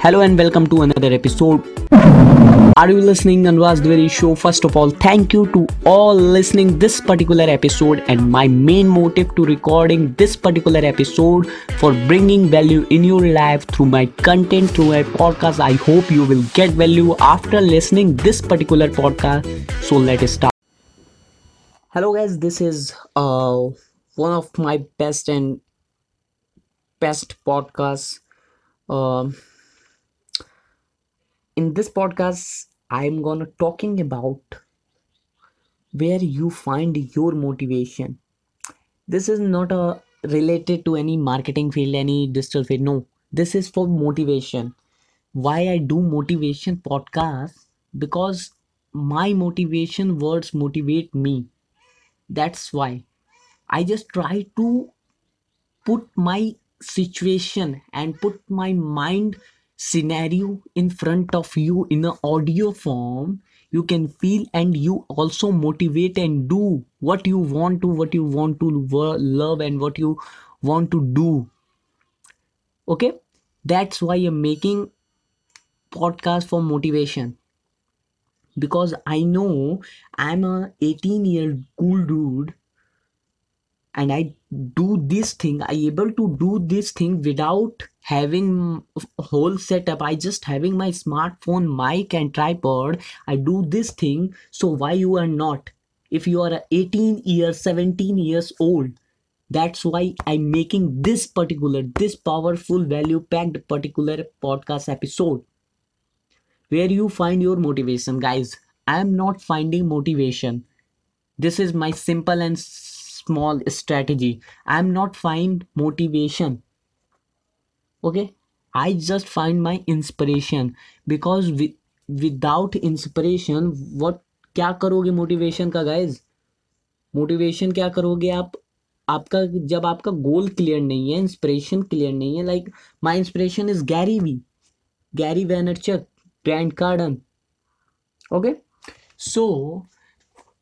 Hello and welcome to another episode. Are you listening Anwaz Dwivedi show? First of all, thank you to all listening this particular episode and my main motive to recording this particular episode for bringing value in your life through my content through my podcast. I hope you will get value after listening this particular podcast. So let us start. Hello guys, this is uh one of my best and best podcasts. Um in this podcast i'm gonna talking about where you find your motivation. This is not a related to any marketing field any digital field. No this is for motivation. Why i do motivation podcast? Because my motivation words motivate me. That's why. I just try to put my situation and put my mind scenario in front of you in an audio form you can feel and you also motivate and do what you want to what you want to love and what you want to do. Okay? That's why i'm making podcast for motivation. Because i know i'm a 18 year cool dude and i do this thing. I able to do this thing without having whole setup. I just having my smartphone mic and tripod. I do this thing. So why you are not? If you are a 18 years 17 years old that's why i'm making this particular this powerful value packed particular podcast episode. Where you find your motivation guys. I am not finding motivation. This is my simple and small strategy i'm not find motivation okay i just find my inspiration because with, without inspiration what क्या करोगे motivation का guys motivation क्या करोगे आप आपका जब आपका goal clear नहीं है इंस्पिरेशन क्लियर नहीं है like my inspiration is Gary Vee Gary Vaynerchuk Grant Cardone okay so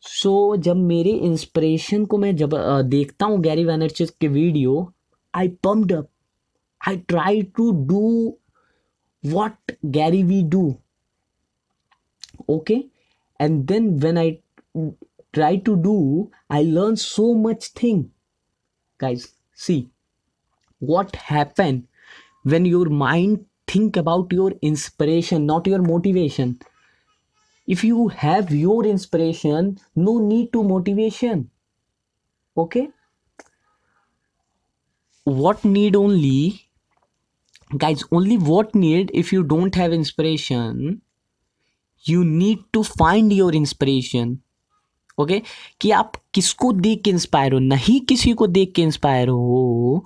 so so, जब मेरे इंस्पिरेशन को मैं जब आ, देखता हूँ गैरी वैनरचिस के video I pumped up I try to do what Gary Vee do okay and then when I try to do I learn so much thing guys see what happen when your mind think about your inspiration not your motivation If you have your inspiration, no need to motivation. Okay, what need only guys only what need if you don't have inspiration you need to find your inspiration okay कि आप किसको देख के inspire हो नहीं किसी को देख के इंस्पायर हो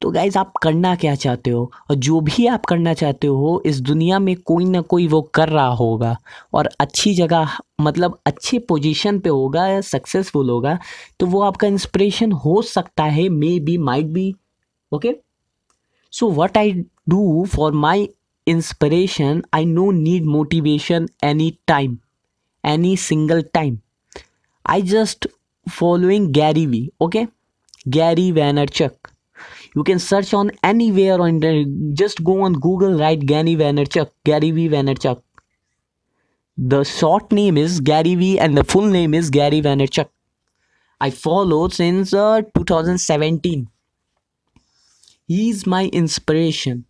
तो गाइज़ आप करना क्या चाहते हो? और जो भी आप करना चाहते हो, इस दुनिया में कोई ना कोई वो कर रहा होगा। और अच्छी जगह मतलब अच्छे पोजीशन पे होगा या सक्सेसफुल होगा तो वो आपका इंस्पिरेशन हो सकता है may be might be okay so what i do for my inspiration, i no need motivation anytime, any single time. I just following gary vee okay? Gary vaynerchuk. You can search on anywhere on the, just go on google write gary vaynerchuk gary vee vaynerchuk. The short name is gary vee and the full name is gary vaynerchuk. I follow since uh, 2017 he's my inspiration.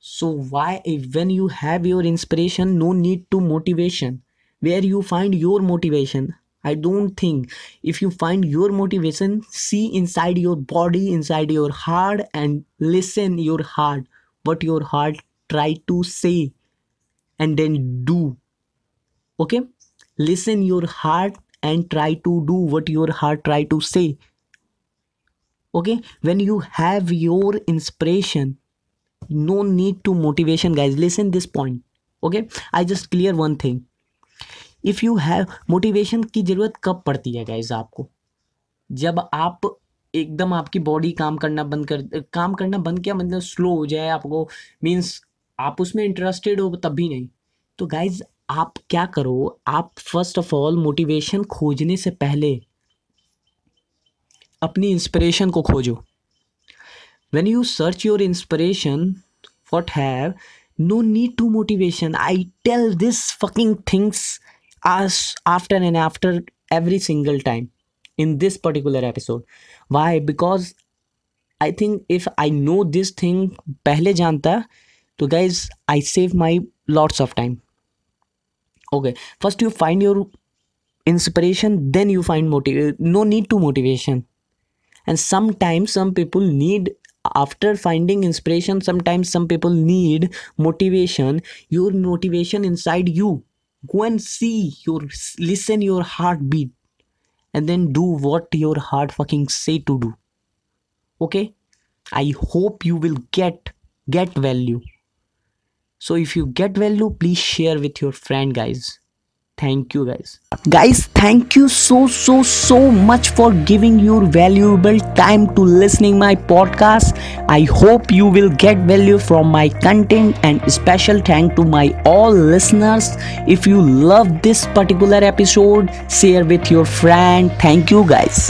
So why if when you have your inspiration no need to motivation. Where you find your motivation i don't think if you find your motivation see inside your body inside your heart and listen your heart what your heart try to say and then do. Okay? Listen your heart and try to do what your heart try to say. Okay? When you have your inspiration no need to motivation guys. Listen this point. Okay? I just clear one thing if you have motivation की ज़रूरत कब पड़ती है guys आपको? जब आप एकदम आपकी बॉडी काम करना बंद कर, काम करना बंद किया मतलब स्लो हो जाए आपको मीन्स आप उसमें इंटरेस्टेड हो, तब भी नहीं। तो गाइज़ आप क्या करो, आप फ़र्स्ट ऑफ़ ऑल मोटिवेशन खोजने से पहले अपनी इंस्पिरेशन को खोजो। When you search your inspiration, what have, no need to motivation. I tell this fucking things as after and after every single time in this particular episode. Why? Because i think if i know this thing pehle janta तो guys i save my lots of time. Okay first you find your inspiration then you find motive no need to motivation. And sometimes some people need after finding inspiration sometimes some people need motivation. Your motivation inside you go and see your listen your heartbeat and then do what your heart fucking say to do. Okay? I hope you will get get value. So if you get value please share with your friend guys thank you guys. Guys thank you so so so much for giving your valuable time to listening my podcast. I hope you will get value from my content and special thank to my all listeners. If you love this particular episode share with your friend. Thank you guys